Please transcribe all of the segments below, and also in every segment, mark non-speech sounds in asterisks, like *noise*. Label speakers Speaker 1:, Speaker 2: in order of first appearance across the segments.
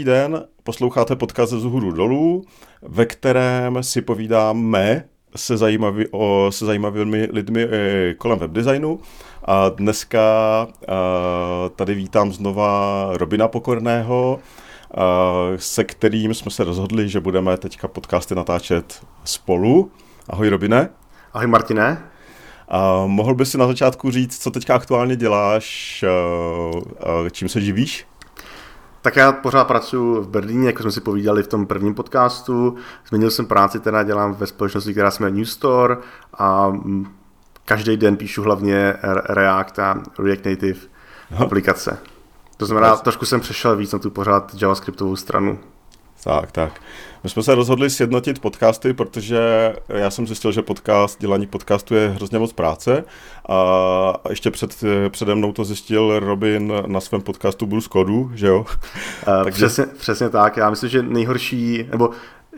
Speaker 1: Dobrý den, posloucháte podcast ze Zuhuru dolů, ve kterém si povídáme se, zajímavý, o, se zajímavými lidmi e, kolem webdesignu. A dneska a, tady vítám znova Robina Pokorného, a, se kterým jsme se rozhodli, že budeme teďka podcasty natáčet spolu. Ahoj Robine.
Speaker 2: Ahoj Martine.
Speaker 1: A mohl bys si na začátku říct, co teďka aktuálně děláš, čím se živíš?
Speaker 2: Tak já pořád pracuji v Berlíně, jako jsme si povídali v tom prvním podcastu. Změnil jsem práci, teda dělám ve společnosti, která se jmenuje New Store a každý den píšu hlavně React a React Native Aha. aplikace. To znamená, trošku jsem přešel víc na tu pořád JavaScriptovou stranu.
Speaker 1: Tak, tak. My jsme se rozhodli sjednotit podcasty, protože já jsem zjistil, že podcast, dělání podcastu je hrozně moc práce. A ještě před, přede mnou to zjistil Robin na svém podcastu Bruce Codu, že jo? *laughs*
Speaker 2: Uh, Takže... přesně, přesně tak, já myslím, že nejhorší, nebo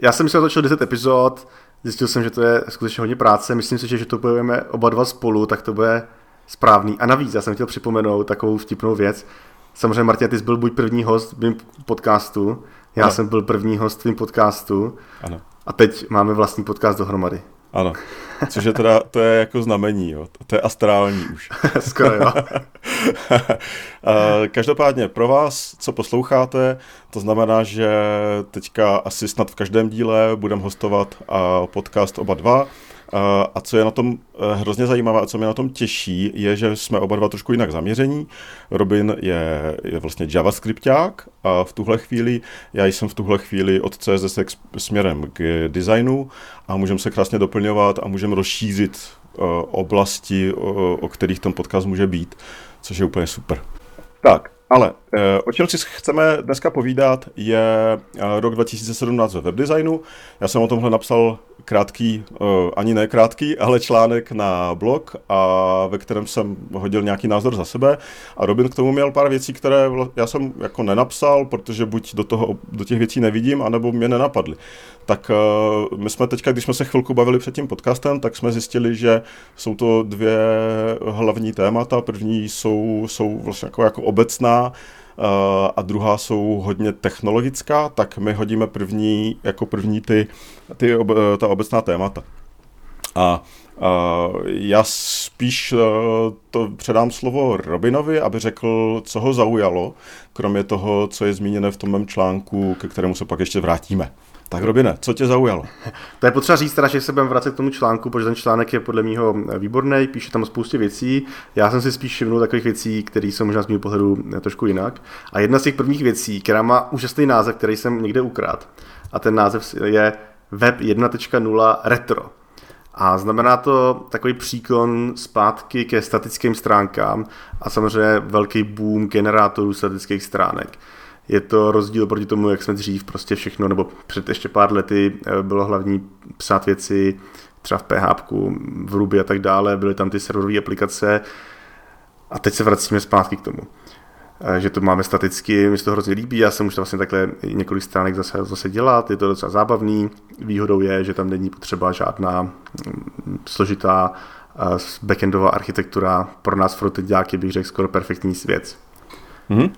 Speaker 2: já jsem myslel, že točil 10 epizod, zjistil jsem, že to je skutečně hodně práce, myslím si, že, že to budeme oba dva spolu, tak to bude správný. A navíc, já jsem chtěl připomenout takovou vtipnou věc, Samozřejmě, Martin, ty jsi byl můj první host v mém podcastu, já ano. jsem byl první host tvým podcastu ano. a teď máme vlastní podcast dohromady.
Speaker 1: Ano, *laughs* což je teda, to je jako znamení, jo. to je astrální už. *laughs*
Speaker 2: Skoro jo. *laughs*
Speaker 1: Každopádně pro vás, co posloucháte, to znamená, že teďka asi snad v každém díle budeme hostovat podcast oba dva, a co je na tom eh, hrozně zajímavé a co mě na tom těší, je, že jsme oba dva trošku jinak zaměření. Robin je, je vlastně JavaScripták a v tuhle chvíli, já jsem v tuhle chvíli od CSS směrem k designu a můžeme se krásně doplňovat a můžeme rozšířit uh, oblasti, o, o kterých ten podcast může být, což je úplně super. Tak, ale eh, o čem si chceme dneska povídat je rok 2017 ve webdesignu. Já jsem o tomhle napsal krátký, uh, ani ne krátký, ale článek na blog, a ve kterém jsem hodil nějaký názor za sebe. A Robin k tomu měl pár věcí, které já jsem jako nenapsal, protože buď do, toho, do těch věcí nevidím, anebo mě nenapadly. Tak my jsme teďka, když jsme se chvilku bavili před tím podcastem, tak jsme zjistili, že jsou to dvě hlavní témata. První jsou, jsou vlastně jako, jako obecná, Eh, a druhá jsou hodně technologická, tak my hodíme první, jako první ty, ty eh, ta obecná témata. A Uh, já spíš to předám slovo Robinovi, aby řekl, co ho zaujalo, kromě toho, co je zmíněné v tom mém článku, ke kterému se pak ještě vrátíme. Tak Robine, co tě zaujalo? *laughs*
Speaker 2: To je potřeba říct, teda, že se budeme vracet k tomu článku, protože ten článek je podle mého výborný, píše tam spoustě věcí. Já jsem si spíš všimnul takových věcí, které jsou možná z mého pohledu trošku jinak. A jedna z těch prvních věcí, která má úžasný název, který jsem někde ukrát, a ten název je Web 1.0 Retro. A znamená to takový příklon zpátky ke statickým stránkám a samozřejmě velký boom generátorů statických stránek je to rozdíl proti tomu, jak jsme dřív prostě všechno, nebo před ještě pár lety eh, bylo hlavní psát věci třeba v PHP, v Ruby a tak dále, byly tam ty serverové aplikace a teď se vracíme zpátky k tomu eh, že to máme staticky, mi se to hrozně líbí, já jsem už to vlastně takhle několik stránek zase, zase dělat, je to docela zábavný, výhodou je, že tam není potřeba žádná mm, složitá eh, backendová architektura, pro nás frontendáky bych řekl skoro perfektní věc. Mm-hmm.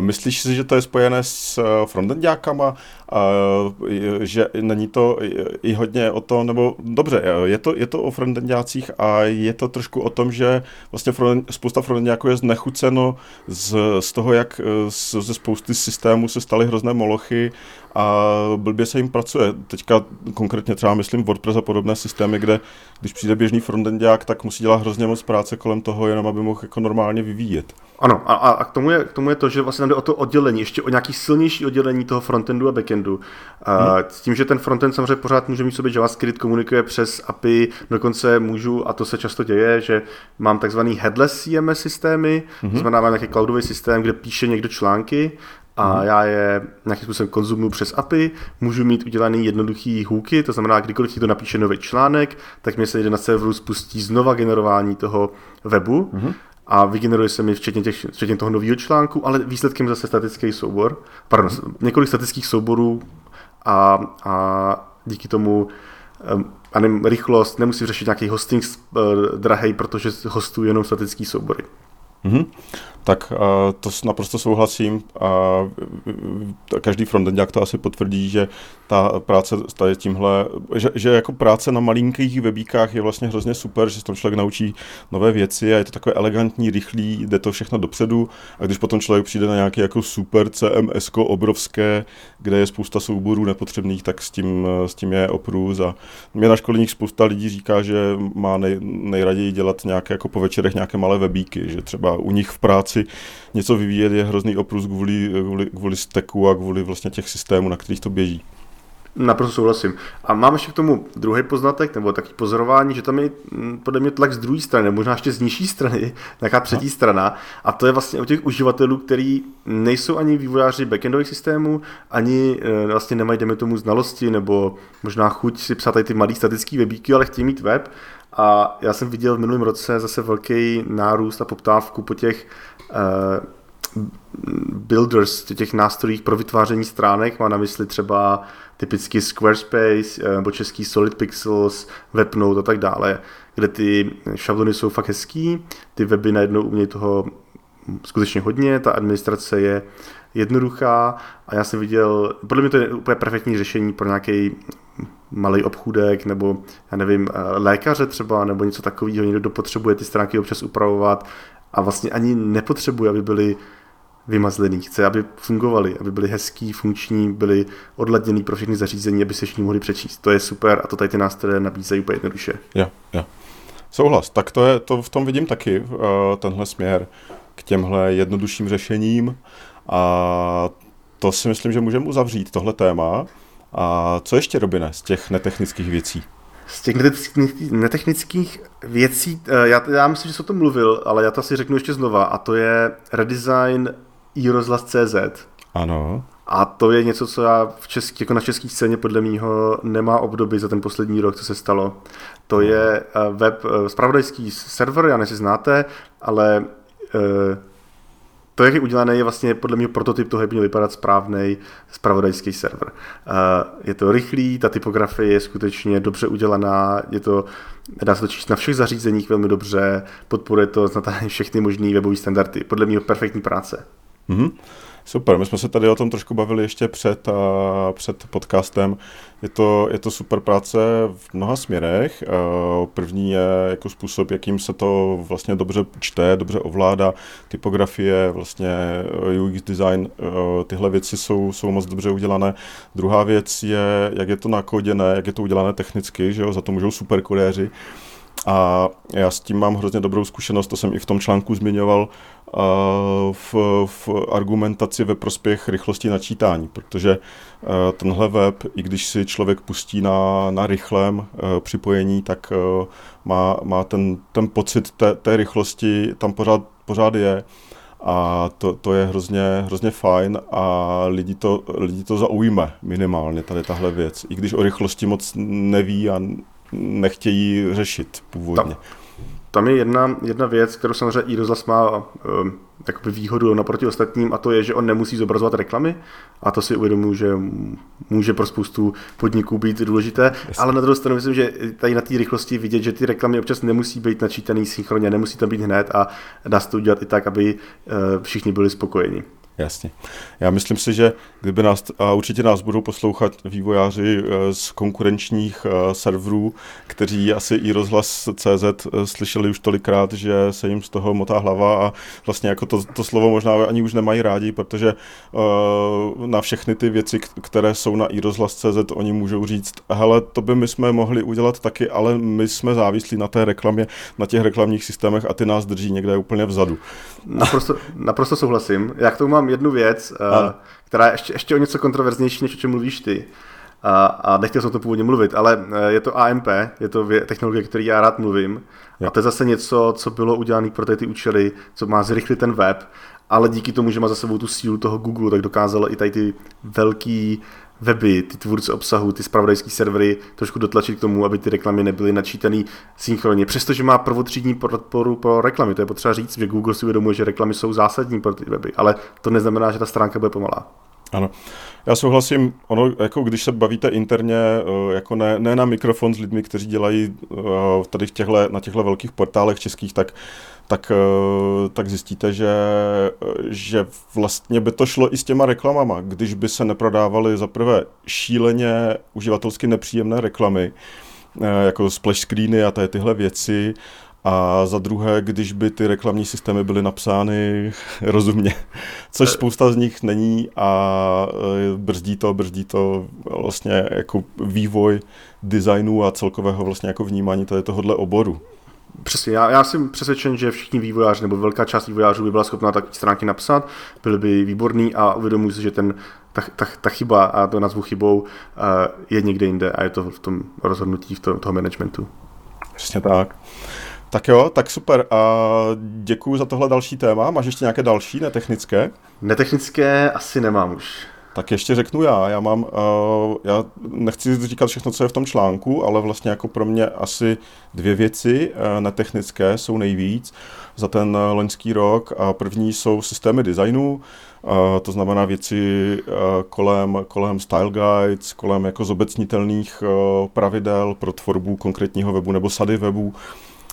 Speaker 1: Myslíš si, že to je spojené s uh, frontendákama, uh, že není to i hodně o to, nebo dobře, je to, je to o frontendácích a je to trošku o tom, že vlastně front, spousta frontendáků je znechuceno z, z toho, jak z, ze spousty systémů se staly hrozné molochy a blbě se jim pracuje. Teďka konkrétně třeba myslím WordPress a podobné systémy, kde když přijde běžný frontendák, tak musí dělat hrozně moc práce kolem toho, jenom aby mohl jako normálně vyvíjet.
Speaker 2: Ano, a, a k, tomu je, k tomu je to, že vlastně tam jde o to oddělení, ještě o nějaký silnější oddělení toho frontendu a backendu. Hmm. Uh, s tím, že ten frontend samozřejmě pořád může mít sobě JavaScript, komunikuje přes API, dokonce můžu, a to se často děje, že mám takzvaný headless CMS systémy, hmm. to znamená mám nějaký cloudový systém, kde píše někdo články a hmm. já je nějakým způsobem konzumuju přes API, můžu mít udělaný jednoduchý hooky, to znamená, kdykoliv ti to napíše nový článek, tak mě se jde na serveru spustí znova generování toho webu. Hmm a vygeneruje se mi včetně, těch, včetně toho nového článku, ale výsledkem zase statický soubor, pardon, několik statických souborů a, a díky tomu a rychlost, nemusím řešit nějaký hosting uh, drahej, protože hostuju jenom statický soubory.
Speaker 1: Mm-hmm. Tak to naprosto souhlasím a každý frontendák to asi potvrdí, že ta práce tady tímhle, že, že jako práce na malinkých webíkách je vlastně hrozně super, že se tam člověk naučí nové věci a je to takové elegantní, rychlý, jde to všechno dopředu a když potom člověk přijde na nějaký jako super CMS obrovské, kde je spousta souborů nepotřebných, tak s tím, s tím je oprůz a mě na školních spousta lidí říká, že má nej, nejraději dělat nějaké jako po večerech nějaké malé webíky, že třeba u nich v práci něco vyvíjet je hrozný oprus kvůli, kvůli, kvůli steku a kvůli vlastně těch systémů, na kterých to běží.
Speaker 2: Naprosto souhlasím. A mám ještě k tomu druhý poznatek, nebo takový pozorování, že tam je mm, podle mě tlak z druhé strany, možná ještě z nižší strany, *laughs* nějaká třetí no. strana, a to je vlastně u těch uživatelů, kteří nejsou ani vývojáři backendových systémů, ani e, vlastně nemají, jdeme tomu, znalosti, nebo možná chuť si psát tady ty malý statický webíky, ale chtějí mít web. A já jsem viděl v minulém roce zase velký nárůst a poptávku po těch uh, builders, těch nástrojích pro vytváření stránek, má na mysli třeba typicky Squarespace eh, nebo český Solid Pixels, Webnote a tak dále, kde ty šablony jsou fakt hezký, ty weby najednou umějí toho skutečně hodně, ta administrace je jednoduchá. A já jsem viděl, podle mě to je úplně perfektní řešení pro nějaký malý obchůdek nebo já nevím, eh, lékaře třeba nebo něco takového, někdo potřebuje ty stránky občas upravovat a vlastně ani nepotřebuje, aby byly vymazlený. Chce, aby fungovaly, aby byly hezký, funkční, byly odladněný pro všechny zařízení, aby se všichni mohli přečíst. To je super a to tady ty nástroje nabízejí úplně jednoduše.
Speaker 1: Jo, jo. Souhlas, tak to, je, to v tom vidím taky, uh, tenhle směr k těmhle jednodušším řešením a to si myslím, že můžeme uzavřít tohle téma. A co ještě, Robine, z těch netechnických věcí?
Speaker 2: Z těch netechnických věcí, eh, já, já myslím, že jsem o tom mluvil, ale já to asi řeknu ještě znova, a to je redesign iRozhlas.cz.
Speaker 1: Ano.
Speaker 2: A to je něco, co já v český, jako na české scéně podle mého nemá obdoby za ten poslední rok, co se stalo. To je eh, web, spravodajský eh, server, já nevím, znáte, ale to, jak je udělané, je vlastně podle mě prototyp toho, jak měl vypadat správný spravodajský server. Je to rychlý, ta typografie je skutečně dobře udělaná, je to, dá se to číst na všech zařízeních velmi dobře, podporuje to na všechny možné webové standardy. Podle mě perfektní práce.
Speaker 1: Mm-hmm. Super, my jsme se tady o tom trošku bavili ještě před, uh, před podcastem. Je to, je to super práce v mnoha směrech. První je jako způsob, jakým se to vlastně dobře čte, dobře ovládá. Typografie, vlastně UX design, uh, tyhle věci jsou, jsou moc dobře udělané. Druhá věc je, jak je to nakoděné, jak je to udělané technicky, že jo? za to můžou super kodéři. A já s tím mám hrozně dobrou zkušenost, to jsem i v tom článku zmiňoval, v, v argumentaci ve prospěch rychlosti načítání, protože tenhle web, i když si člověk pustí na, na rychlém připojení, tak má, má ten, ten pocit té, té rychlosti tam pořád, pořád je. A to, to je hrozně, hrozně fajn a lidi to, lidi to zaujme minimálně tady tahle věc, i když o rychlosti moc neví a nechtějí řešit původně.
Speaker 2: Tam, tam je jedna, jedna věc, kterou samozřejmě i rozhlas má um, jakoby výhodu naproti ostatním a to je, že on nemusí zobrazovat reklamy a to si uvědomuji, že může pro spoustu podniků být důležité, Jasně. ale na druhou stranu myslím, že tady na té rychlosti vidět, že ty reklamy občas nemusí být načítaný synchronně, nemusí tam být hned a dá se to udělat i tak, aby uh, všichni byli spokojeni.
Speaker 1: Jasně. Já myslím si, že kdyby nás, a určitě nás budou poslouchat vývojáři eh, z konkurenčních eh, serverů, kteří asi i rozhlas CZ eh, slyšeli už tolikrát, že se jim z toho motá hlava a vlastně jako to, to slovo možná ani už nemají rádi, protože na všechny ty věci, které jsou na i rozhlas CZ, oni můžou říct, hele, to by my jsme mohli udělat taky, ale my jsme závislí na té reklamě, na těch reklamních systémech a ty nás drží někde úplně vzadu.
Speaker 2: Naprosto, naprosto souhlasím. Jak to mám jednu věc, uh, která je ještě, ještě o něco kontroverznější, než o čem mluvíš ty. A, a nechtěl jsem to původně mluvit, ale eh, je to AMP, je to vě, technologie, který já rád mluvím. Jo. A to je zase něco, co bylo udělané pro ty účely, co má zrychlit ten web, ale díky tomu, že má za sebou tu sílu toho Google, tak dokázalo i tady ty velký weby, ty tvůrce obsahu, ty spravodajské servery trošku dotlačit k tomu, aby ty reklamy nebyly načítané synchronně. Přestože má prvotřídní podporu pro reklamy, to je potřeba říct, že Google si uvědomuje, že reklamy jsou zásadní pro ty weby, ale to neznamená, že ta stránka bude pomalá.
Speaker 1: Ano. Já souhlasím, ono, jako když se bavíte interně, eh, jako ne, ne na mikrofon s lidmi, kteří dělají eh, tady v těchto, na těchto velkých portálech českých, tak tak, eh, tak zjistíte, že, že vlastně by to šlo i s těma reklamama, když by se neprodávaly za prvé šíleně uživatelsky nepříjemné reklamy, eh, jako splash screeny a tady tyhle věci, a za druhé, když by ty reklamní systémy byly napsány *laughs* rozumně, což spousta z nich není a eh, brzdí to, brzdí to vlastně jako vývoj designu a celkového vlastně jako vnímání tady tohohle oboru.
Speaker 2: Přesně, já, já jsem přesvědčen, že všichni vývojáři nebo velká část vývojářů by byla schopná tak stránky napsat, byly by výborný a uvědomují si, že ten, ta, ta, ta chyba a to nazvu chybou uh, je někde jinde a je to v tom rozhodnutí v to, toho managementu.
Speaker 1: Přesně tak. Tak jo, tak super. A děkuji za tohle další téma. Máš ještě nějaké další netechnické?
Speaker 2: Netechnické asi nemám už.
Speaker 1: Tak ještě řeknu já. Já mám, uh, já nechci říkat všechno, co je v tom článku, ale vlastně jako pro mě asi dvě věci uh, netechnické jsou nejvíc za ten uh, loňský rok. A první jsou systémy designu, uh, to znamená věci uh, kolem, kolem style guides, kolem jako zobecnitelných uh, pravidel pro tvorbu konkrétního webu nebo sady webu.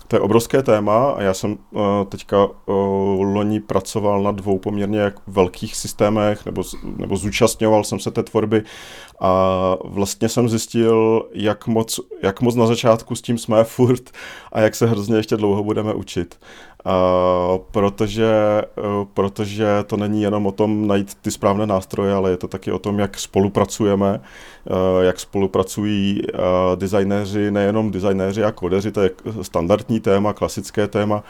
Speaker 1: To je obrovské téma a já jsem uh, teďka uh, loni pracoval na dvou poměrně velkých systémech, nebo, nebo zúčastňoval jsem se té tvorby a vlastně jsem zjistil, jak moc, jak moc na začátku s tím jsme *laughs* furt a jak se hrozně ještě dlouho budeme učit. Uh, protože, uh, protože to není jenom o tom najít ty správné nástroje, ale je to taky o tom, jak spolupracujeme, uh, jak spolupracují designéři, nejenom designéři a kodeři, to je standardní téma, klasické téma,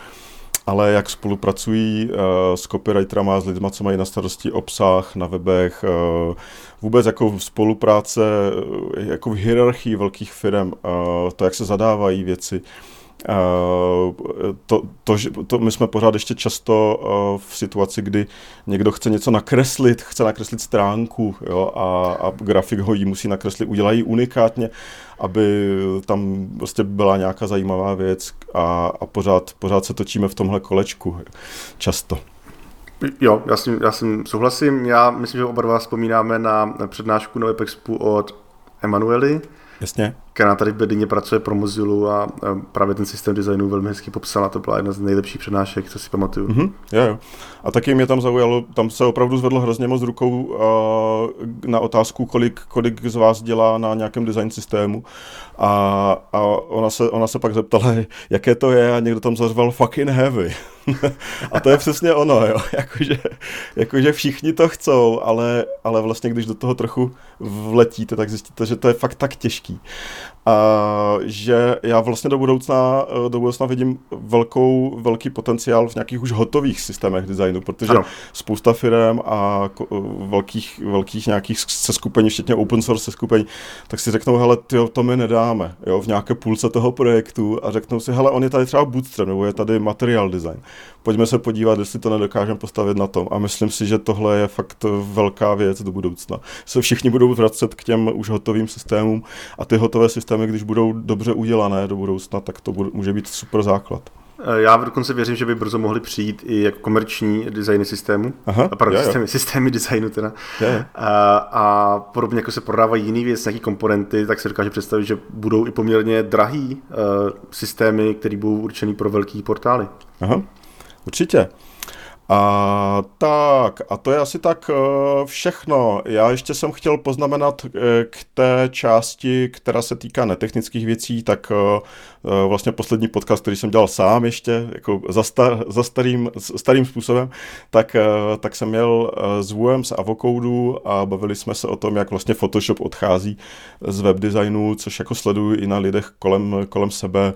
Speaker 1: ale jak spolupracují s copywriterama, s lidmi, co mají na starosti obsah na webech, vůbec jako spolupráce, jako v hierarchii velkých firm, to, jak se zadávají věci, to, to, to, my jsme pořád ještě často eh, v situaci, kdy někdo chce něco nakreslit, chce nakreslit stránku jo, a, a grafik ho jí musí nakreslit, udělají unikátně, aby tam prostě byla nějaká zajímavá věc a, a pořád, pořád se točíme v tomhle kolečku často.
Speaker 2: Jo, já s tím, já s tím souhlasím. Já myslím, že oba dva vzpomínáme na přednášku na Webexpu od Emanuely,
Speaker 1: Jasně.
Speaker 2: Která tady v Bedině pracuje pro Mozilla a právě ten systém designu velmi hezky popsala. To byla jedna z nejlepších přednášek, co si pamatuju.
Speaker 1: Mm-hmm, jo, jo. A taky mě tam zaujalo, tam se opravdu zvedlo hrozně moc rukou uh, na otázku, kolik, kolik z vás dělá na nějakém design systému. A, a ona, se, ona se pak zeptala, jaké to je a někdo tam zařval fucking heavy. *laughs* a to je přesně ono, jo. *laughs* Jakože, jakože všichni to chcou, ale, ale vlastně když do toho trochu vletíte, tak zjistíte, že to je fakt tak těžký. A že já vlastně do budoucna, do budoucna vidím velkou, velký potenciál v nějakých už hotových systémech designu, protože ano. spousta firm a velkých, velkých nějakých seskupení, včetně open source seskupení, tak si řeknou, hele, tyjo, to my nedáme, jo, v nějaké půlce toho projektu a řeknou si, hele, on je tady třeba bootstrap, nebo je tady material design. Pojďme se podívat, jestli to nedokážeme postavit na tom. A myslím si, že tohle je fakt velká věc do budoucna. Se všichni budou vracet k těm už hotovým systémům a ty hotové systémy, když budou dobře udělané do budoucna, tak to bude, může být super základ.
Speaker 2: Eh, já dokonce věřím, že by brzo mohli přijít i jako komerční designy systému. Aha, pardon, systémy, systémy designu teda. Je, A, a podobně jako se prodávají jiný věc, nějaký komponenty, tak se dokáže představit, že budou i poměrně drahý uh, systémy, které budou určený pro velký portály.
Speaker 1: Aha, určitě. A tak, a to je asi tak uh, všechno. Já ještě jsem chtěl poznamenat uh, k té části, která se týká netechnických věcí, tak uh, vlastně poslední podcast, který jsem dělal sám ještě, jako za, star, za starým, starým způsobem, tak, tak jsem měl s Vuem z Avocodu a bavili jsme se o tom, jak vlastně Photoshop odchází z webdesignu, což jako sleduju i na lidech kolem, kolem sebe,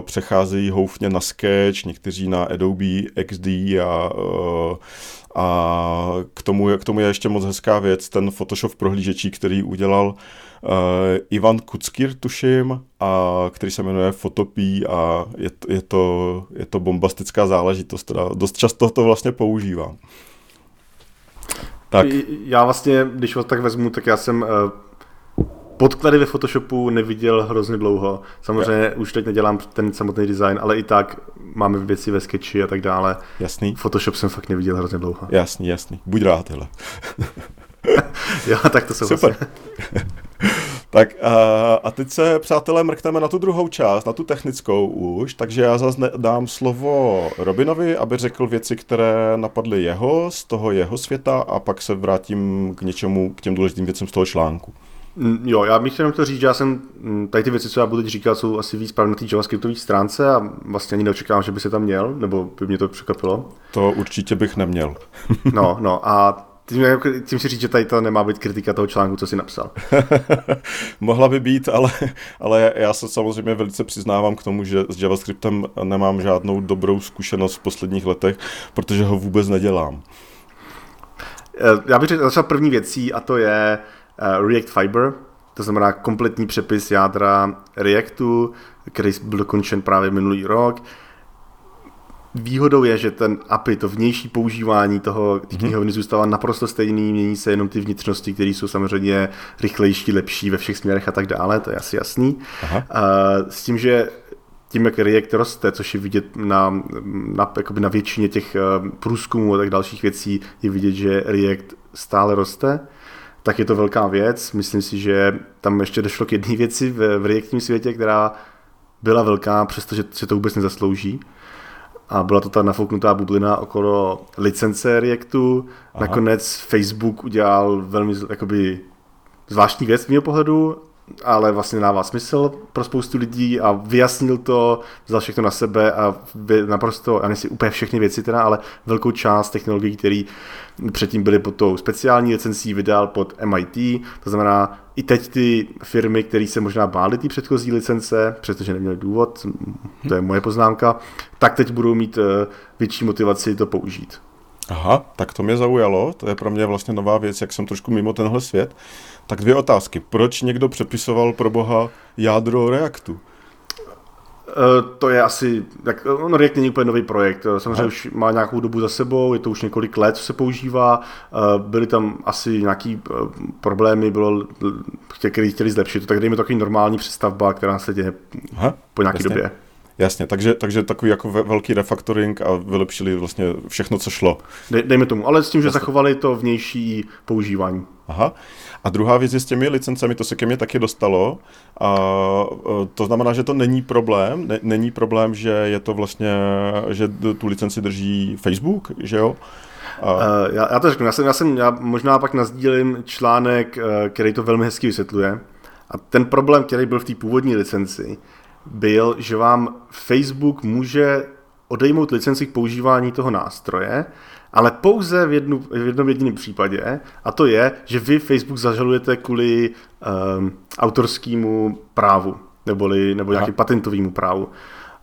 Speaker 1: přecházejí houfně na Sketch, někteří na Adobe XD a, a k tomu, k tomu je ještě moc hezká věc, ten Photoshop prohlížečí, který udělal Ivan Kuckir, tuším, a který se jmenuje Photopí a je, je, to, je to bombastická záležitost, teda dost často to vlastně používám.
Speaker 2: Tak. Já vlastně, když ho tak vezmu, tak já jsem podklady ve Photoshopu neviděl hrozně dlouho. Samozřejmě ja. už teď nedělám ten samotný design, ale i tak máme věci ve sketchi a tak dále.
Speaker 1: Jasný.
Speaker 2: Photoshop jsem fakt neviděl hrozně dlouho.
Speaker 1: Jasný, jasný. Buď rád, hele. *laughs* *laughs*
Speaker 2: jo, tak to jsou
Speaker 1: Super. *laughs* Tak a, a teď se, přátelé, mrkneme na tu druhou část, na tu technickou už, takže já zase dám slovo Robinovi, aby řekl věci, které napadly jeho, z toho jeho světa a pak se vrátím k něčemu, k těm důležitým věcem z toho článku.
Speaker 2: Mm, jo, já bych chtěl to říct, že já jsem, mm, tady ty věci, co já budu říkat, jsou asi víc právě na té JavaScriptové stránce a vlastně ani neočekávám, že by se tam měl, nebo by mě to překvapilo.
Speaker 1: To určitě bych neměl.
Speaker 2: no, no a tím, tím si říct, že tady to nemá být kritika toho článku, co jsi napsal. *laughs*
Speaker 1: Mohla by být, ale, ale já se samozřejmě velice přiznávám k tomu, že s JavaScriptem nemám žádnou dobrou zkušenost v posledních letech, protože ho vůbec nedělám.
Speaker 2: Eh, já bych začal první věcí a to je uh, React Fiber, to znamená kompletní přepis jádra Reactu, který byl dokončen právě minulý rok. Výhodou je, že ten API, to vnější používání toho mhm. knihovny zůstává naprosto stejný, mění se jenom ty vnitřnosti, které jsou samozřejmě rychlejší, lepší ve všech směrech a tak dále, to je asi jasný. Aha. S tím, že tím, jak React roste, což je vidět na, na, na většině těch průzkumů a tak dalších věcí, je vidět, že React stále roste tak je to velká věc. Myslím si, že tam ještě došlo k jedné věci v, v reaktním světě, která byla velká, přestože se to vůbec nezaslouží. A byla to ta nafouknutá bublina okolo licence Reactu. Aha. Nakonec Facebook udělal velmi jakoby, zvláštní věc z mého pohledu ale vlastně dává smysl pro spoustu lidí a vyjasnil to, vzal všechno na sebe a naprosto, já si úplně všechny věci teda, ale velkou část technologií, které předtím byly pod tou speciální licencí, vydal pod MIT, to znamená i teď ty firmy, které se možná bály ty předchozí licence, přestože neměly důvod, to je moje poznámka, tak teď budou mít eh, větší motivaci to použít.
Speaker 1: Aha, tak to mě zaujalo, to je pro mě vlastně nová věc, jak jsem trošku mimo tenhle svět. Tak dvě otázky. Proč někdo přepisoval pro boha jádro Reactu?
Speaker 2: Uh, to je asi, tak on React není úplně nový projekt, samozřejmě Aha. už má nějakou dobu za sebou, je to už několik let, co se používá, uh, byly tam asi nějaký problémy, bylo, který chtěli zlepšit, tak dejme takový normální přestavba, která se děje Aha, po nějaké jasně. době.
Speaker 1: Jasně, takže, takže takový jako velký refactoring a vylepšili vlastně všechno, co šlo.
Speaker 2: Dej, dejme tomu, ale s tím, že Jasně. zachovali to vnější používání.
Speaker 1: Aha. A druhá věc je s těmi licencemi, to se ke mně taky dostalo. A to znamená, že to není problém. Ne, není problém, že je to vlastně, že tu licenci drží Facebook, že jo?
Speaker 2: A... Uh, já, já to řeknu, já, jsem, já, jsem, já možná pak nazdílím článek, eh, který to velmi hezky vysvětluje. A ten problém, který byl v té původní licenci, byl, že vám Facebook může odejmout licenci k používání toho nástroje, ale pouze v, jednu, v jednom jediném případě, a to je, že vy Facebook zažalujete kvůli um, autorskému právu, neboli, nebo nějakým patentovému právu.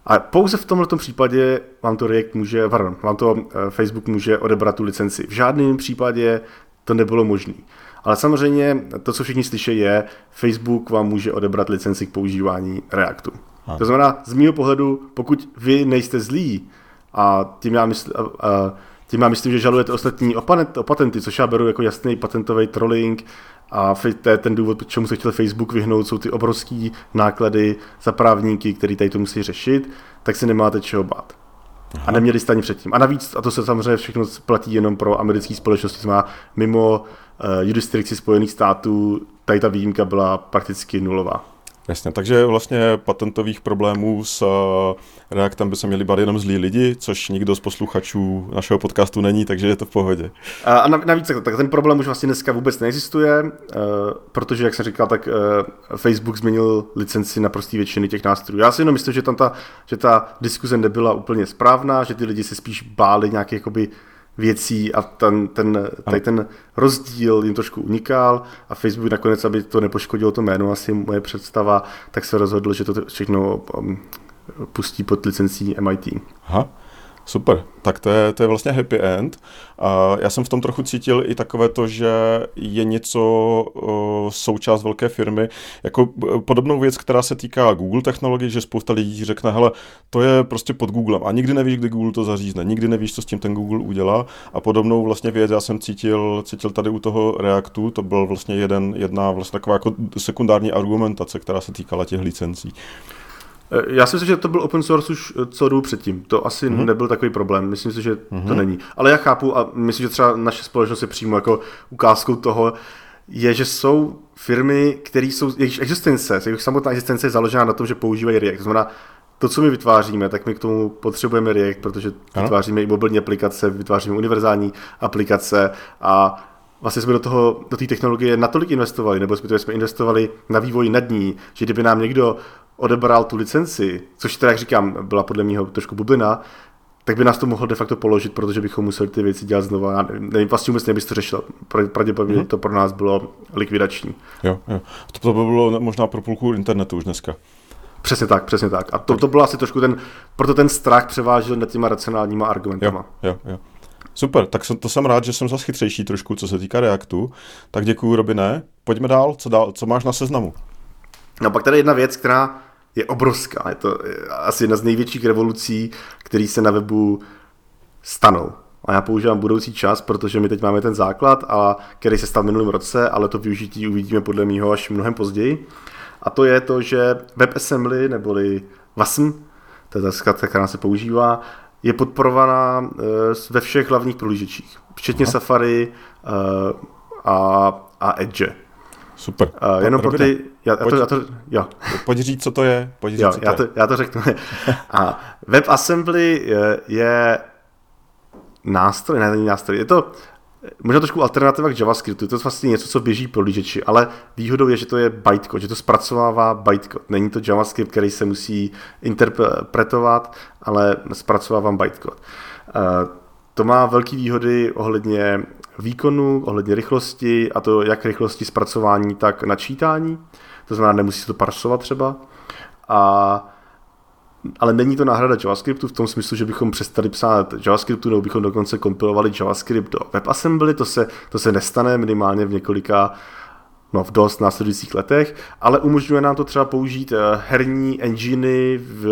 Speaker 2: A pouze v tomto případě vám to React může, pardon, vám to uh, Facebook může odebrat tu licenci. V žádném případě to nebylo možné. Ale samozřejmě to, co všichni slyší, je, Facebook vám může odebrat licenci k používání Reactu. A. To znamená, z mého pohledu, pokud vy nejste zlí, a tím já, mysl, a, a, tím já myslím, že žalujete ostatní o, patent, o patenty, což já beru jako jasný patentový trolling a to je ten důvod, čemu se chtěl Facebook vyhnout, jsou ty obrovské náklady za právníky, který tady to musí řešit, tak si nemáte čeho bát. Aha. A neměli jste ani předtím. A navíc, a to se samozřejmě všechno platí jenom pro americké společnosti, to znamená mimo uh, jurisdikci Spojených států, tady ta výjimka byla prakticky nulová.
Speaker 1: Jasně, takže vlastně patentových problémů s eh, Reactem by se měli bát jenom zlí lidi, což nikdo z posluchačů našeho podcastu není, takže je to v pohodě.
Speaker 2: A navíc tak ten problém už vlastně dneska vůbec neexistuje, eh, protože, jak jsem říkal, tak eh, Facebook změnil licenci na prostý většiny těch nástrojů. Já si jenom myslím, že tam ta, že ta diskuze nebyla úplně správná, že ty lidi se spíš báli nějakých jakoby věcí a ten, ten, tady ten rozdíl jim trošku unikal a Facebook nakonec, aby to nepoškodilo to jméno, asi moje představa, tak se rozhodl, že to všechno um, pustí pod licencí MIT.
Speaker 1: Aha. Super, tak to je, to je vlastně happy end. A já jsem v tom trochu cítil i takové to, že je něco součást velké firmy, jako podobnou věc, která se týká Google technologií, že spousta lidí řekne, hele, to je prostě pod Googlem. A nikdy nevíš, kdy Google to zařízne, nikdy nevíš, co s tím ten Google udělá. A podobnou vlastně věc já jsem cítil, cítil tady u toho Reactu, to byl vlastně jeden, jedna vlastně taková jako sekundární argumentace, která se týkala těch licencí.
Speaker 2: Eh, já si myslím, že to byl open source už eh, co jdu předtím. To asi mm-hmm. nebyl takový problém. Myslím si, že mm-hmm. to není. Ale já chápu a myslím, že třeba naše společnost je přímo jako ukázkou toho, je, že jsou firmy, které jsou, jejich existence, jejich samotná existence je založena na tom, že používají React. To znamená, to, co my vytváříme, tak my k tomu potřebujeme React, protože ano. vytváříme i mobilní aplikace, vytváříme univerzální aplikace a vlastně jsme do toho, do té technologie natolik investovali, nebo jsme investovali na vývoj nad ní, že kdyby nám někdo odebral tu licenci, což teda, jak říkám, byla podle mě trošku bublina, tak by nás to mohlo de facto položit, protože bychom museli ty věci dělat znova. Já nevím, vlastně vůbec nevím, to řešil. Pravděpodobně mm-hmm. to pro nás bylo likvidační.
Speaker 1: Jo, jo. To, to by bylo možná pro půlku internetu už dneska.
Speaker 2: Přesně tak, přesně tak. A to, to bylo asi trošku ten, proto ten strach převážil nad těma racionálníma argumentama.
Speaker 1: Jo, jo, jo. Super, tak jsem, to jsem rád, že jsem zase chytřejší trošku, co se týká Reactu. Tak děkuji, Robine. Pojďme dál, co, dál, co máš na seznamu?
Speaker 2: No pak tady jedna věc, která je obrovská. Je to asi jedna z největších revolucí, které se na webu stanou. A já používám budoucí čas, protože my teď máme ten základ, a, který se stal v minulém roce, ale to využití uvidíme podle mého až mnohem později. A to je to, že WebAssembly neboli WASM, to je ta zkratka, která se používá, je podporovaná eh, ve všech hlavních prohlížečích, včetně Aha. Safari eh, a, a Edge.
Speaker 1: Super.
Speaker 2: Uh, jenom pro ty... Já, já, to, já to, jo.
Speaker 1: Pojď říct, co to je. Pojď říct,
Speaker 2: jo,
Speaker 1: co
Speaker 2: já, to, já to řeknu. *laughs* a WebAssembly je, je nástroj, ne, není nástroj, je to možná trošku alternativa k JavaScriptu, to je vlastně něco, co běží pro lížeči, ale výhodou je, že to je bytecode, že to zpracovává bytecode. Není to JavaScript, který se musí interpretovat, ale zpracovávám bytecode. Uh, to má velké výhody ohledně výkonu, ohledně rychlosti, a to jak rychlosti zpracování, tak načítání. To znamená, nemusí se to parsovat třeba. A ale není to náhrada JavaScriptu v tom smyslu, že bychom přestali psát JavaScriptu nebo bychom dokonce kompilovali JavaScript do WebAssembly, to se, to se nestane minimálně v několika no, v dost následujících letech, ale umožňuje nám to třeba použít eh, herní enginy v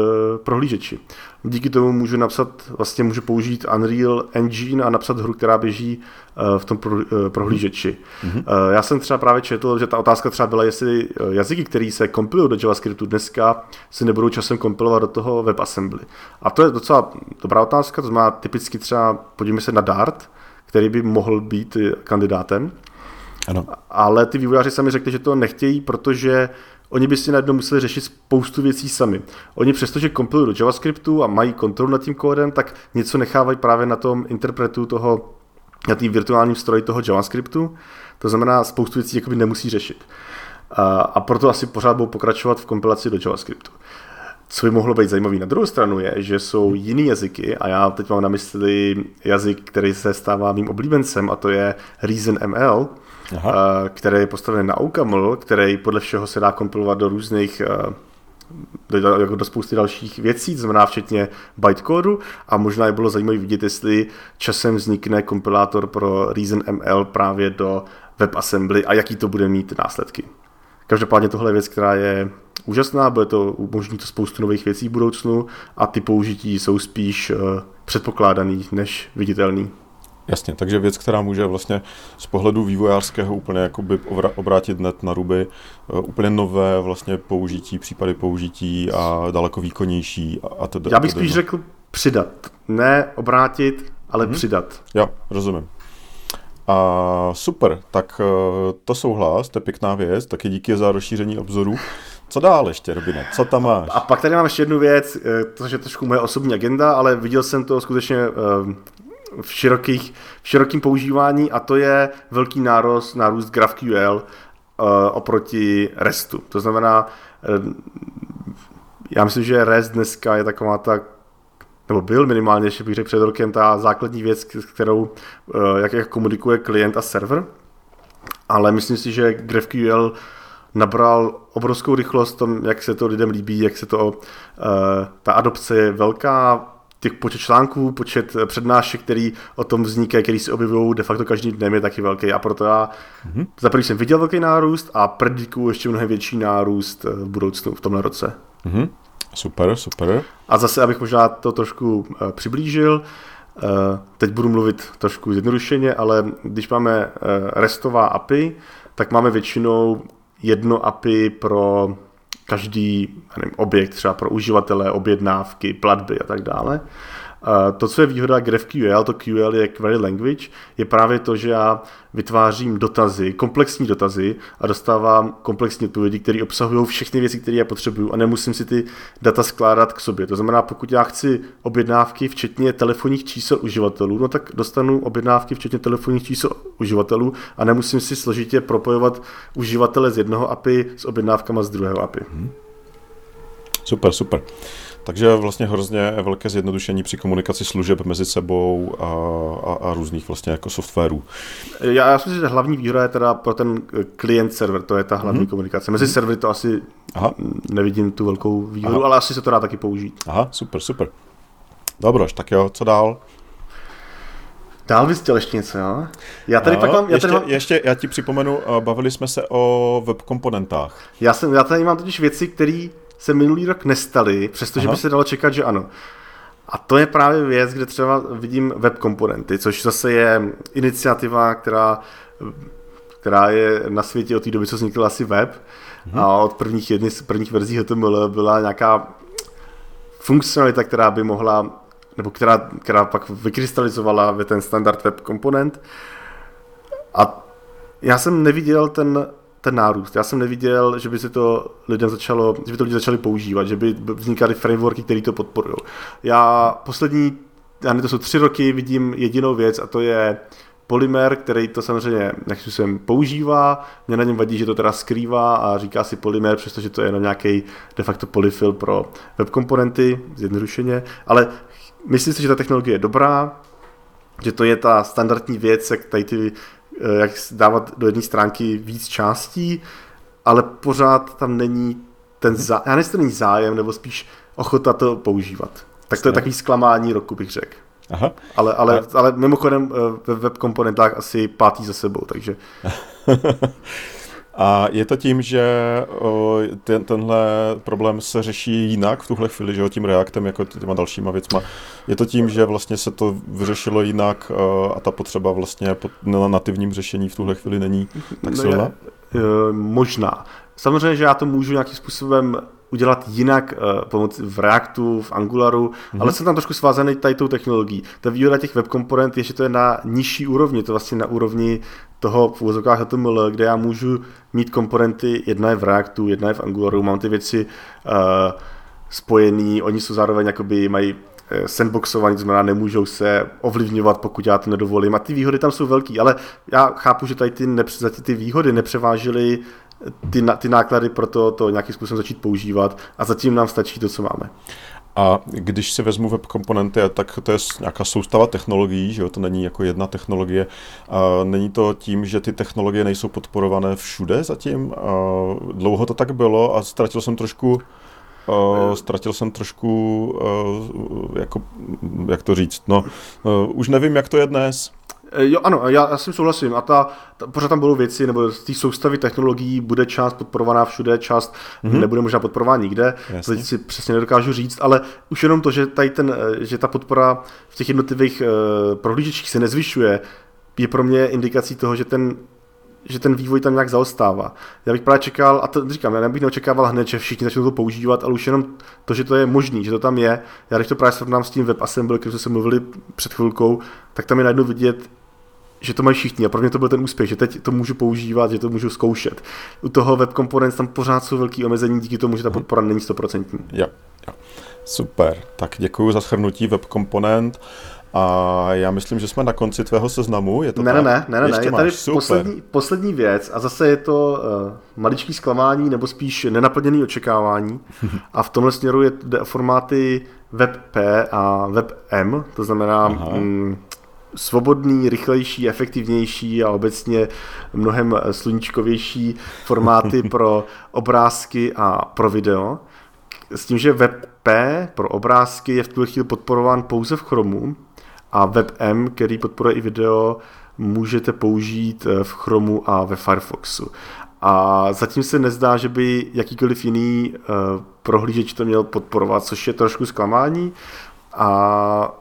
Speaker 2: prohlížeči. Díky tomu můžu napsat, vlastně můžu použít Unreal Engine a napsat hru, která běží eh, v tom eh, prohlížeči. Mm-hmm. Já jsem třeba právě četl, že ta otázka třeba byla, jestli jazyky, které se kompilují do JavaScriptu dneska, se nebudou časem kompilovat do toho WebAssembly. A to je docela dobrá otázka, to znamená typicky třeba, podívejme se na Dart, který by mohl být kandidátem.
Speaker 1: Ano.
Speaker 2: Ale ty vývojáři sami řekli, že to nechtějí, protože oni by si najednou museli řešit spoustu věcí sami. Oni přestože kompilují do JavaScriptu a mají kontrolu nad tím kódem, tak něco nechávají právě na tom interpretu toho, na tým virtuálním stroji toho JavaScriptu. To znamená, spoustu věcí jakoby nemusí řešit. A, a proto asi pořád budou pokračovat v kompilaci do JavaScriptu. Co by mohlo být zajímavé na druhou stranu je, že jsou jiný jazyky a já teď mám na mysli jazyk, který se stává mým oblíbencem a to je Reason ML, Aha. Eh, který je postavený na OCaml, který podle všeho se dá kompilovat do různých eh, do, jako do spousty dalších věcí, to znamená včetně bytecodu a možná je bylo zajímavé vidět, jestli časem vznikne kompilátor pro Reason ML právě do WebAssembly a jaký to bude mít následky. Každopádně tohle je věc, která je úžasná, bude to umožní to spoustu nových věcí v budoucnu a ty použití jsou spíš uh, předpokládaný než viditelný.
Speaker 1: Jasně, takže věc, která může vlastně z pohledu vývojářského úplně jakoby obrátit net na ruby, uh, úplně nové vlastně použití, případy použití a daleko výkonnější. A, a
Speaker 2: teda, Já bych spíš řekl přidat, ne obrátit, ale hmm. přidat.
Speaker 1: Jo, rozumím. A super, tak uh, to souhlas, to je pěkná věc, taky díky za rozšíření obzoru. Co dál ještě, Robine? Co tam máš?
Speaker 2: A pak tady mám ještě jednu věc, eh, to je trošku moje osobní agenda, ale viděl jsem to skutečně v, širokých, v širokým používání a to je velký nárůst, nárůst GraphQL uh, oproti RESTu. To znamená, uh, já myslím, že REST dneska je taková ta nebo byl minimálně, ještě bych řekl před rokem, ta základní věc, kterou, uh, jak, jak komunikuje klient a server. Ale myslím si, že GraphQL nabral obrovskou rychlost tom, jak se to lidem líbí, jak se to, ta adopce je velká, těch počet článků, počet eh, přednášek, který o tom vznikají, který se objevují de facto každý den je taky velký a proto já mm-hmm. za první jsem viděl velký nárůst a predikuju ještě mnohem větší nárůst eh, v budoucnu, v tomhle roce.
Speaker 1: Mm-hmm. Super, super.
Speaker 2: A zase, abych možná to trošku uh, přiblížil, uh, teď budu mluvit trošku zjednodušeně, ale když máme uh, restová API, tak máme většinou jedno API pro každý nevím, objekt třeba pro uživatele, objednávky, platby a tak dále. To, co je výhoda GraphQL, to QL je Query Language, je právě to, že já vytvářím dotazy, komplexní dotazy a dostávám komplexní odpovědi, které obsahují všechny věci, které já potřebuju a nemusím si ty data skládat k sobě. To znamená, pokud já chci objednávky, včetně telefonních čísel uživatelů, no tak dostanu objednávky, včetně telefonních čísel uživatelů a nemusím si složitě propojovat uživatele z jednoho API s objednávkama z druhého API. Hmm.
Speaker 1: Super, super. Takže vlastně hrozně velké zjednodušení při komunikaci služeb mezi sebou a, a, a různých vlastně jako softwarů.
Speaker 2: Já, já si myslím, že hlavní výhoda je teda pro ten klient server, to je ta hlavní hmm. komunikace. Mezi hmm. servery to asi Aha. nevidím tu velkou výhodu, Aha. ale asi se to dá taky použít.
Speaker 1: Aha, super, super. Dobroš, tak jo, co dál?
Speaker 2: Dál bys chtěl ještě něco, jo? Já
Speaker 1: tady no, pak mám... Já ještě, tady mám... ještě, já ti připomenu, bavili jsme se o web komponentách.
Speaker 2: Já, jsem, já tady mám totiž věci, které se minulý rok nestaly, přestože by se dalo čekat, že ano. A to je právě věc, kde třeba vidím web komponenty, což zase je iniciativa, která, která je na světě od té doby, co vznikl asi web. Hmm. A od prvních, jedny z prvních verzí HTML byla nějaká funkcionalita, která by mohla, nebo která, která pak vykrystalizovala ve ten standard web komponent. A já jsem neviděl ten ten nárůst. Já jsem neviděl, že by se to lidem začalo, že by to lidi začali používat, že by vznikaly frameworky, které to podporují. Já poslední, já to jsou tři roky, vidím jedinou věc a to je polymer, který to samozřejmě jsem používá, mě na něm vadí, že to teda skrývá a říká si polymer, přestože to je jenom nějaký de facto polyfill pro web komponenty, zjednodušeně, ale myslím si, že ta technologie je dobrá, že to je ta standardní věc, jak tady ty jak dávat do jedné stránky víc částí, ale pořád tam není ten zájem, já nevím, není zájem, nebo spíš ochota to používat. Tak to je takový zklamání roku, bych řekl. Aha. Ale, ale, ale mimochodem eh, ve web komponentách asi pátý za sebou, takže... *laughs*
Speaker 1: A je to tím, že ten, tenhle problém se řeší jinak v tuhle chvíli, že tím reaktem, jako těma dalšíma věcma. Je to tím, že vlastně se to vyřešilo jinak a ta potřeba vlastně na nativním řešení v tuhle chvíli není tak silná?
Speaker 2: No je, možná. Samozřejmě, že já to můžu nějakým způsobem udělat jinak uh, pomocí v Reactu, v Angularu, mm-hmm. ale jsem tam trošku svázaný tady tou technologií. Ta výhoda těch web komponent je, že to je na nižší úrovni, to vlastně na úrovni toho v úvozovkách HTML, kde já můžu mít komponenty, jedna je v Reactu, jedna je v Angularu, mám ty věci uh, spojený, oni jsou zároveň jakoby mají eh, sandboxovaný, to znamená nemůžou se ovlivňovat, pokud já to nedovolím. A ty výhody tam jsou velký, ale já chápu, že tady ty, nepře, ty výhody nepřevážily ty, ty náklady pro to, to nějakým způsobem začít používat a zatím nám stačí to, co máme.
Speaker 1: A když si vezmu web komponenty, tak to je nějaká soustava technologií, že jo? to není jako jedna technologie. A není to tím, že ty technologie nejsou podporované všude zatím. A dlouho to tak bylo a ztratil jsem trošku Uh, ztratil jsem trošku, uh, jako, jak to říct, no, uh, už nevím, jak to je dnes.
Speaker 2: Eh, jo, ano, já, já s tím souhlasím. A ta, ta, pořád tam budou věci, nebo z té soustavy technologií bude část podporovaná všude, část mm-hmm. nebude možná podporovaná nikde. Jasně. Teď si přesně nedokážu říct, ale už jenom to, že, tady ten, eh, že ta podpora v těch jednotlivých uh, prohlížečích se nezvyšuje, je pro mě indikací toho, že ten že ten vývoj tam nějak zaostává. Já bych právě čekal, a to říkám, já bych neočekával hned, že všichni začnou to používat, ale už jenom to, že to je možný, že to tam je. Já když to právě srovnám s tím WebAssembly, který jsme se mluvili před chvilkou, tak tam je najednou vidět, že to mají všichni a pro mě to byl ten úspěch, že teď to můžu používat, že to můžu zkoušet. U toho web components tam pořád jsou velký omezení díky tomu, že ta mhm. podpora není stoprocentní.
Speaker 1: Jo, jo. Super, tak děkuji za shrnutí web komponent. A já myslím, že jsme na konci tvého seznamu. Je to
Speaker 2: ne, ne, ne, ne, ne, je tady poslední, poslední věc a zase je to uh, maličký zklamání nebo spíš nenaplněný očekávání. *laughs* a v tomhle směru je formáty WebP a WebM, to znamená mm, svobodný, rychlejší, efektivnější a obecně mnohem sluníčkovější formáty *laughs* pro obrázky a pro video. S tím, že WebP pro obrázky je v tuhle chvíli podporován pouze v Chromu a WebM, který podporuje i video, můžete použít eh, v Chromu a ve Firefoxu. A zatím se nezdá, že by jakýkoliv jiný uh, prohlížeč to měl podporovat, což je trošku zklamání. A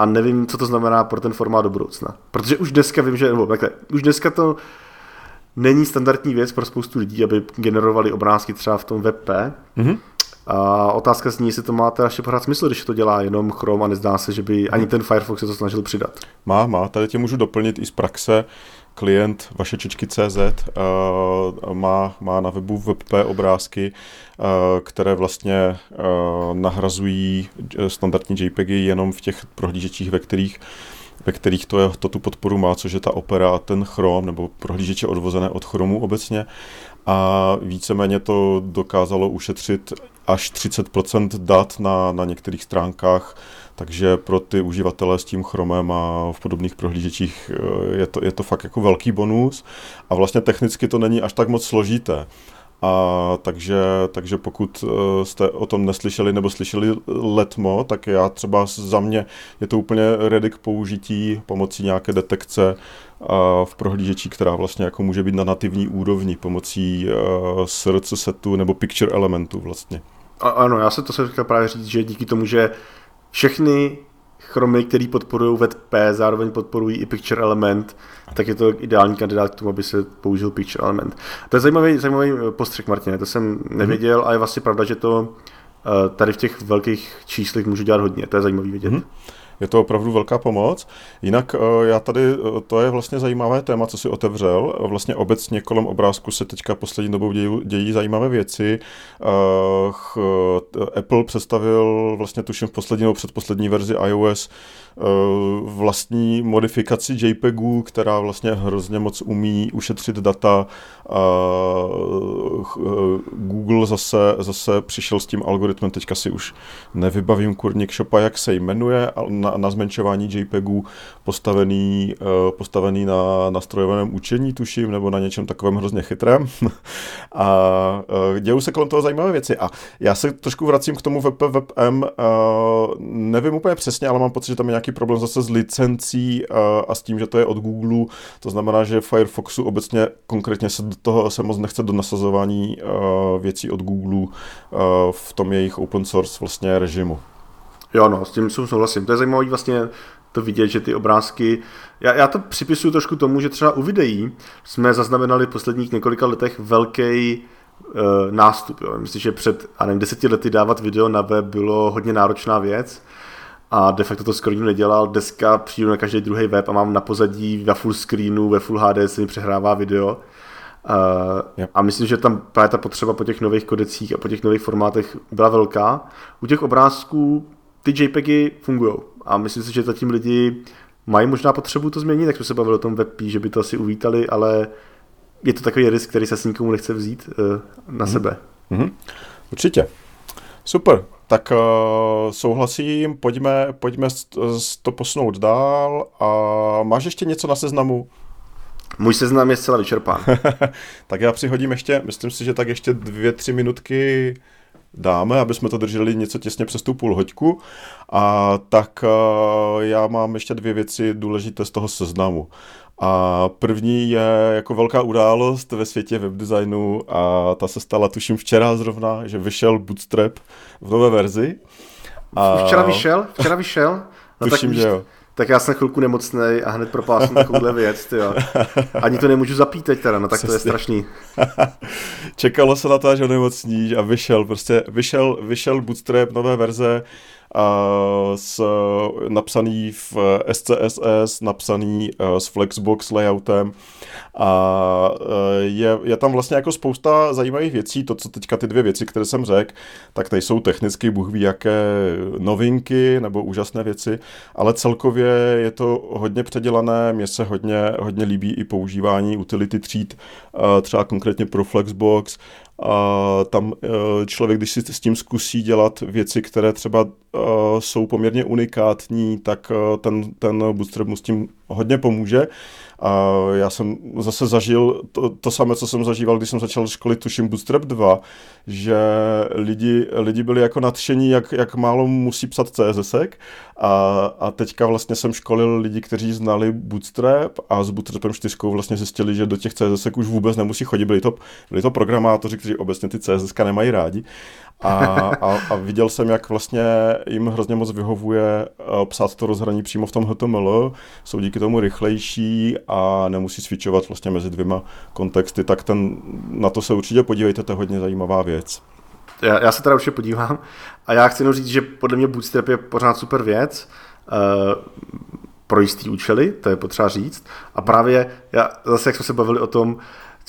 Speaker 2: a nevím, co to znamená pro ten formát do budoucna. Protože už dneska vím, že, nebo takhle, už dneska to není standardní věc pro spoustu lidí, aby generovali obrázky třeba v tom WebP. Mm-hmm. A otázka zní, jestli to má teda ještě pořád smysl, když to dělá jenom Chrome a nezdá se, že by ani ten Firefox se to snažil přidat.
Speaker 1: Má, má. Tady tě můžu doplnit i z praxe. Klient vaše CZ uh, má, má na webu WebP obrázky, uh, které vlastně uh, nahrazují standardní JPEGy jenom v těch prohlížečích, ve kterých ve kterých to, je, to tu podporu má, což je ta Opera ten Chrome, nebo prohlížeče odvozené od Chromu obecně. A víceméně to dokázalo ušetřit až 30% dat na, na některých stránkách, takže pro ty uživatele s tím Chromem a v podobných prohlížečích eh, je to, je to fakt jako velký bonus a vlastně technicky to není až tak moc složité. A takže, takže pokud eh, jste o tom neslyšeli nebo slyšeli letmo, tak já třeba za mě je to úplně ready k použití pomocí nějaké detekce v prohlížeči, která vlastně jako může být na nativní úrovni pomocí eh, SRC setu nebo picture elementu vlastně.
Speaker 2: A, ano, já se to jsem chtěl právě říct, že díky tomu, že všechny chromy, které podporují WebP, zároveň podporují i Picture Element, tak je to ideální kandidát k tomu, aby se použil Picture Element. To je zajímavý, zajímavý postřeh, Martine, to jsem nevěděl a je vlastně pravda, že to eh, tady v těch velkých číslech můžu dělat hodně, to je zajímavý vidět. Mm-hmm
Speaker 1: je to opravdu velká pomoc. Jinak eh, já tady, eh, to je vlastně zajímavé téma, co si otevřel. Vlastně obecně kolem obrázku se teďka poslední dobou dějí, dějí zajímavé věci. Eh, Apple představil vlastně tuším v poslední nebo předposlední verzi iOS Eh, vlastní modifikaci JPEGů, která vlastně hrozně moc umí ušetřit data. Eh, Google zase, zase přišel s tím algoritmem, teďka si už nevybavím kurník shopa, jak se jmenuje, na, zmenšování JPEGů postavený, eh, postavený na nastrojovaném učení, tuším, nebo na něčem takovém hrozně chytrém. *laughs* a dějou se kolem toho zajímavé věci. A já se trošku vracím k tomu WebM, WebM nevím úplně přesně, ale mám pocit, že tam je nějaký problém zase s licencí a, s tím, že to je od Google. To znamená, že Firefoxu obecně konkrétně se do toho se moc nechce do nasazování věcí od Google v tom jejich open source vlastně režimu.
Speaker 2: Jo, no, s tím souhlasím. To je zajímavé vlastně to vidět, že ty obrázky, já, já to připisuju trošku tomu, že třeba u videí jsme zaznamenali v posledních několika letech velký uh, nástup. Jo. Myslím, že před, a nevím, deseti lety dávat video na web bylo hodně náročná věc a de facto to skoro nikdo nedělal. Deska přijdu na každý druhý web a mám na pozadí ve full screenu, ve full HD se mi přehrává video. Uh, yep. A myslím, že tam právě ta potřeba po těch nových kodecích a po těch nových formátech byla velká. U těch obrázků ty JPEGy fungují a myslím si, že zatím lidi mají možná potřebu to změnit, tak jsme se bavili o tom WebP, že by to asi uvítali, ale je to takový risk, který se s nikomu nechce vzít uh, na mm. sebe.
Speaker 1: Mm-hmm. Určitě. Super. Tak uh, souhlasím, pojďme, pojďme to posunout dál. A máš ještě něco na seznamu?
Speaker 2: Můj seznam je zcela vyčerpán. *laughs*
Speaker 1: tak já přihodím ještě, myslím si, že tak ještě dvě, tři minutky dáme, aby jsme to drželi něco těsně přes tu půl hoďku. A tak uh, já mám ještě dvě věci důležité z toho seznamu. A první je jako velká událost ve světě webdesignu a ta se stala tuším včera zrovna, že vyšel Bootstrap v nové verzi.
Speaker 2: A... Včera vyšel? Včera vyšel?
Speaker 1: No tuším, tak, že jo.
Speaker 2: Tak já jsem chvilku nemocný a hned propál jsem takovouhle věc, tyjo. Ani to nemůžu zapít teď teda, no tak to je strašný. *laughs*
Speaker 1: Čekalo se na to, že onemocníš a vyšel, prostě vyšel, vyšel Bootstrap nové verze s, napsaný v SCSS, napsaný s Flexbox layoutem. A je, je tam vlastně jako spousta zajímavých věcí, to, co teďka ty dvě věci, které jsem řekl, tak nejsou technicky bůh ví jaké novinky nebo úžasné věci, ale celkově je to hodně předělané, mně se hodně, hodně líbí i používání utility tříd, třeba konkrétně pro Flexbox a tam e, člověk, když si s tím zkusí dělat věci, které třeba e, jsou poměrně unikátní, tak e, ten, ten Bootstrap mu s tím hodně pomůže. A já jsem zase zažil to, to samé, co jsem zažíval, když jsem začal školit, tuším, Bootstrap 2, že lidi, lidi byli jako nadšení, jak, jak málo musí psat CSS. A, a teďka vlastně jsem školil lidi, kteří znali Bootstrap a s Bootstrapem 4 vlastně zjistili, že do těch CSS už vůbec nemusí chodit. Byli to, byli to programátoři, kteří obecně ty CSS nemají rádi. A, a, a viděl jsem, jak vlastně jim hrozně moc vyhovuje eh, psát to rozhraní přímo v tom HTML, jsou díky tomu rychlejší a nemusí switchovat vlastně mezi dvěma kontexty, tak ten, na to se určitě podívejte, to je hodně zajímavá věc.
Speaker 2: já, já se teda určitě podívám a já chci jenom říct, že podle mě Bootstrap je pořád super věc, uh, pro jistý účely, to je potřeba říct. A právě, já, zase jak jsme se bavili o tom,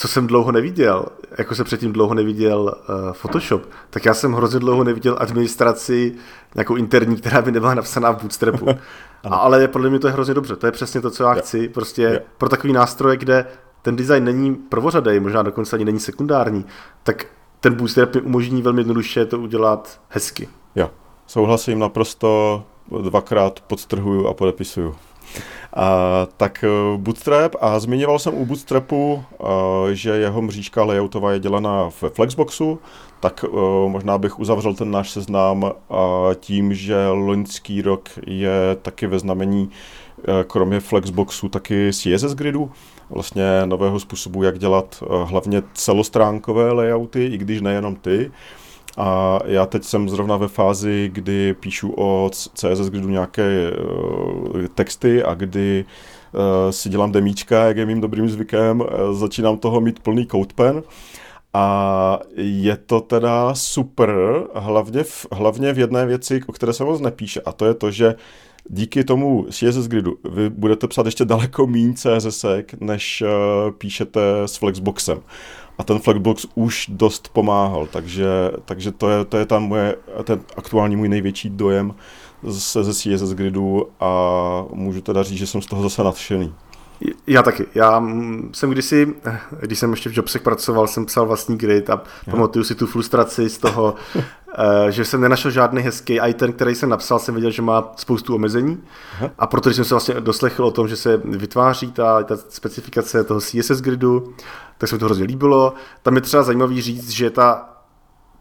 Speaker 2: co jsem dlouho neviděl, jako se předtím dlouho neviděl uh, Photoshop, tak já jsem hrozně dlouho neviděl administraci nějakou interní, která by nebyla napsaná v Bootstrapu. *laughs* A, ale podle mě to je hrozně dobře, to je přesně to, co já chci, prostě jo. pro takový nástroje, kde ten design není prvořadej, možná dokonce ani není sekundární, tak ten Bootstrap mi umožní velmi jednoduše to udělat hezky.
Speaker 1: Jo, souhlasím naprosto, dvakrát podstrhuju a podepisuju. A, tak eh, Bootstrap, a zmiňoval jsem u Bootstrapu, a, eh, že jeho mřížka layoutová je dělaná v Flexboxu, tak a, eh, možná bych uzavřel ten náš seznam a, tím, že loňský rok je taky ve znamení kromě Flexboxu taky CSS gridu, vlastně nového způsobu, jak dělat hlavně celostránkové layouty, i když nejenom ty. A já teď jsem zrovna ve fázi, kdy píšu o CSS Gridu nějaké uh, texty a kdy uh, si dělám demíčka, jak je mým dobrým zvykem, uh, začínám toho mít plný CodePen. A je to teda super, hlavně v, hlavně v jedné věci, o které se moc nepíše, a to je to, že díky tomu CSS gridu vy budete psát ještě daleko méně CSS, než uh, píšete s Flexboxem a ten Flexbox už dost pomáhal, takže, takže to, je, to je tam moje, ten aktuální můj největší dojem ze, ze CSS gridu a můžu teda říct, že jsem z toho zase nadšený.
Speaker 2: Já taky. Já jsem kdysi, když jsem ještě v Jobsech pracoval, jsem psal vlastní grid a ja. pamatuju si tu frustraci z toho, *laughs* eh, že jsem nenašel žádný hezký a i ten, který jsem napsal, jsem viděl, že má spoustu omezení Aha. a protože jsem se vlastně doslechl o tom, že se vytváří ta, ta specifikace toho CSS gridu, tak se mi to hrozně líbilo. Tam je třeba zajímavý říct, že ta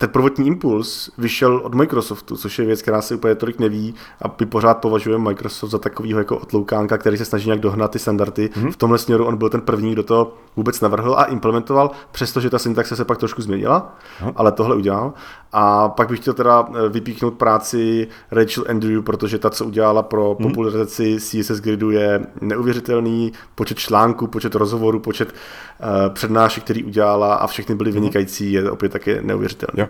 Speaker 2: ten prvotní impuls vyšel od Microsoftu, což je věc, která se úplně tolik neví a my pořád považujeme Microsoft za takovýho jako otloukánka, který se snaží nějak dohnat ty standardy. Mm-hmm. V tomhle směru on byl ten první, kdo to vůbec navrhl a implementoval, přestože ta syntaxe se pak trošku změnila, mm-hmm. ale tohle udělal. A pak bych chtěl teda eh, vypíchnout práci Rachel Andrew, protože ta, co udělala pro mm-hmm. popularizaci CSS Gridu, je neuvěřitelný. Počet článků, počet rozhovorů, počet uh, přednášek, který udělala a všechny byly mhm. vynikající, je opět také neuvěřitelný.
Speaker 1: Jo.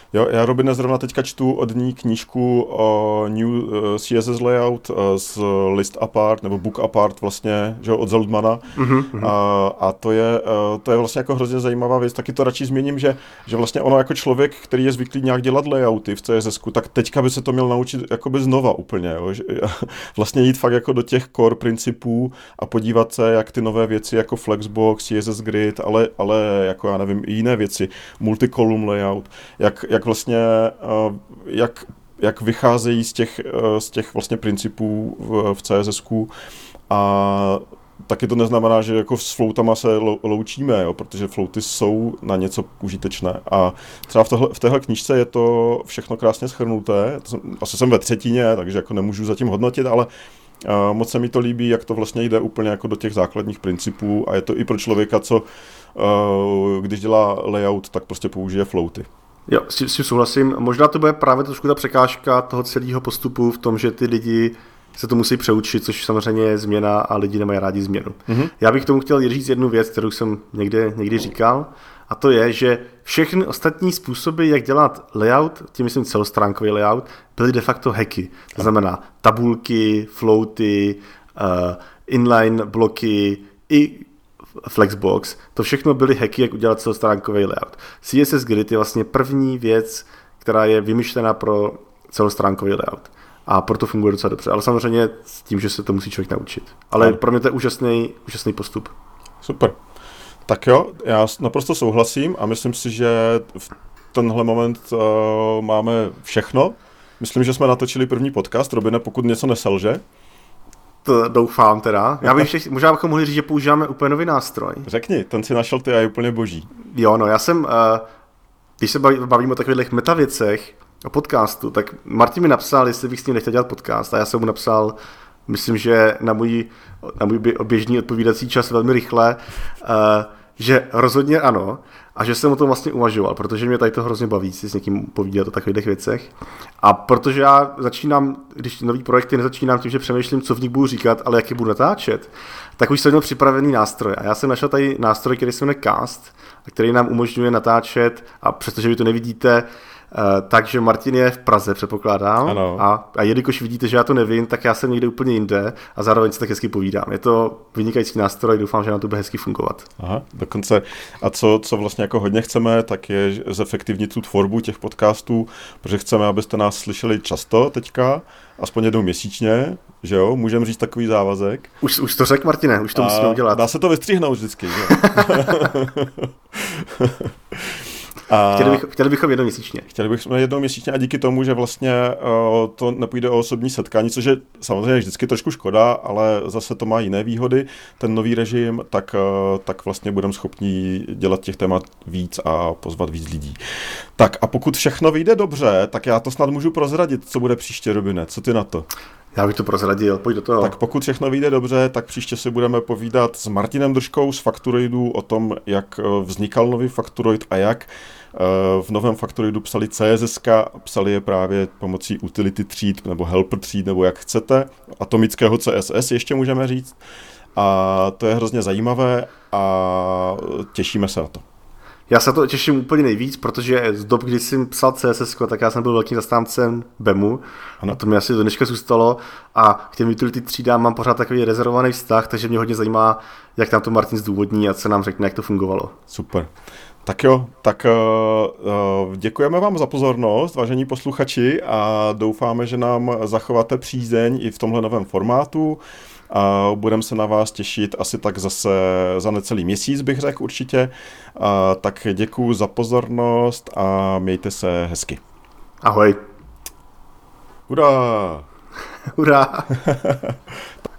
Speaker 1: Jo, já Robin zrovna teďka čtu od ní knížku o New uh, CSS Layout uh, z List Apart, nebo Book Apart vlastně, že od Zeldmana. Mm-hmm. A, a to, je, uh, to je vlastně jako hrozně zajímavá věc. Taky to radši změním, že, že vlastně ono jako člověk, který je zvyklý nějak dělat layouty v CSS, tak teďka by se to měl naučit jakoby znova úplně. Jo? Že, *laughs* vlastně jít fakt jako do těch core principů a podívat se, jak ty nové věci jako Flexbox, CSS Grid, ale, ale jako já nevím, i jiné věci, multicolumn layout, jak, jak vlastně, eh, jak, jak vycházejí z těch, eh, z těch vlastně principů v, v CSS a taky to neznamená, že jako s floutama se loučíme, jo, protože flouty jsou na něco užitečné. A třeba v, tohle, v téhle knižce je to všechno krásně schrnuté. Asi jsem ve třetině, takže jako nemůžu zatím hodnotit, ale uh, moc se mi to líbí, jak to vlastně jde úplně jako do těch základních principů a je to i pro člověka, co uh, když dělá layout, tak prostě použije flouty.
Speaker 2: Jo, s tím, s tím souhlasím. Možná to bude právě trošku ta překážka toho celého postupu v tom, že ty lidi se to musí přeučit, což samozřejmě je změna a lidi nemají rádi změnu. Mm-hmm. Já bych tomu chtěl říct jednu věc, kterou jsem někde, někdy říkal, a to je, že všechny ostatní způsoby, jak dělat layout, tím myslím celostránkový layout, byly de facto hacky. To znamená tabulky, floaty, uh, inline bloky, i Flexbox, to všechno byly hacky, jak udělat celostránkový layout. CSS Grid je vlastně první věc, která je vymyšlená pro celostránkový layout. A proto funguje docela dobře. Ale samozřejmě s tím, že se to musí člověk naučit. Ale ano. pro mě to je úžasný, úžasný postup.
Speaker 1: Super. Tak jo, já naprosto souhlasím a myslím si, že v tenhle moment uh, máme všechno. Myslím, že jsme natočili první podcast. Robine, pokud něco neselže.
Speaker 2: To doufám teda. Já bych ještě, možná bychom mohli říct, že používáme úplně nový nástroj.
Speaker 1: Řekni, ten si našel ty a je úplně boží.
Speaker 2: Jo, no já jsem, uh, když se bavíme o takových metavěcech, o podcastu, tak Martin mi napsal, jestli bych s ním nechtěl dělat podcast a já jsem mu napsal, myslím, že na můj, na můj běžný odpovídací čas velmi rychle, uh, že rozhodně ano a že jsem o tom vlastně uvažoval, protože mě tady to hrozně baví si s někým povídat o takových věcech. A protože já začínám, když nový projekty nezačínám tím, že přemýšlím, co v nich budu říkat, ale jak je budu natáčet, tak už jsem měl připravený nástroj. A já jsem našel tady nástroj, který se jmenuje Cast, který nám umožňuje natáčet, a přestože vy to nevidíte, takže Martin je v Praze, předpokládám.
Speaker 1: Ano.
Speaker 2: A, a jelikož vidíte, že já to nevím, tak já jsem někde úplně jinde a zároveň se tak hezky povídám. Je to vynikající nástroj, doufám, že na to bude hezky fungovat.
Speaker 1: Aha, dokonce. A co, co vlastně jako hodně chceme, tak je zefektivnit tu tvorbu těch podcastů, protože chceme, abyste nás slyšeli často teďka, aspoň jednou měsíčně, že jo, můžeme říct takový závazek.
Speaker 2: Už, už to řekl, Martine, už to a musíme udělat.
Speaker 1: Dá se to vystříhnout vždycky, že *laughs*
Speaker 2: A chtěli, bych, chtěli bychom jednou měsíčně.
Speaker 1: Chtěli bychom jednou měsíčně a díky tomu, že vlastně uh, to nepůjde o osobní setkání, což je samozřejmě vždycky trošku škoda, ale zase to má jiné výhody, ten nový režim, tak, uh, tak vlastně budeme schopni dělat těch témat víc a pozvat víc lidí. Tak a pokud všechno vyjde dobře, tak já to snad můžu prozradit, co bude příště, Robine. Co ty na to?
Speaker 2: Já bych to prozradil, pojď do toho.
Speaker 1: Tak pokud všechno vyjde dobře, tak příště si budeme povídat s Martinem Držkou z Factoroidu o tom, jak vznikal nový Factoroid a jak v novém Factoroidu psali CSS, psali je právě pomocí utility tříd nebo helper tříd, nebo jak chcete, atomického CSS ještě můžeme říct. A to je hrozně zajímavé a těšíme se na to.
Speaker 2: Já se to těším úplně nejvíc, protože z dob, kdy jsem psal CSS, tak já jsem byl velkým zastáncem BEMu ano. a to mi asi do dneška zůstalo a k těm utility třídám mám pořád takový rezervovaný vztah, takže mě hodně zajímá, jak nám to Martin zdůvodní a co nám řekne, jak to fungovalo.
Speaker 1: Super. Tak jo, tak uh, děkujeme vám za pozornost, vážení posluchači, a doufáme, že nám zachováte přízeň i v tomhle novém formátu. A budeme se na vás těšit asi tak zase za necelý měsíc, bych řekl určitě. A tak děkuji za pozornost a mějte se hezky.
Speaker 2: Ahoj.
Speaker 1: Hurá! *laughs*
Speaker 2: Hurá! *laughs*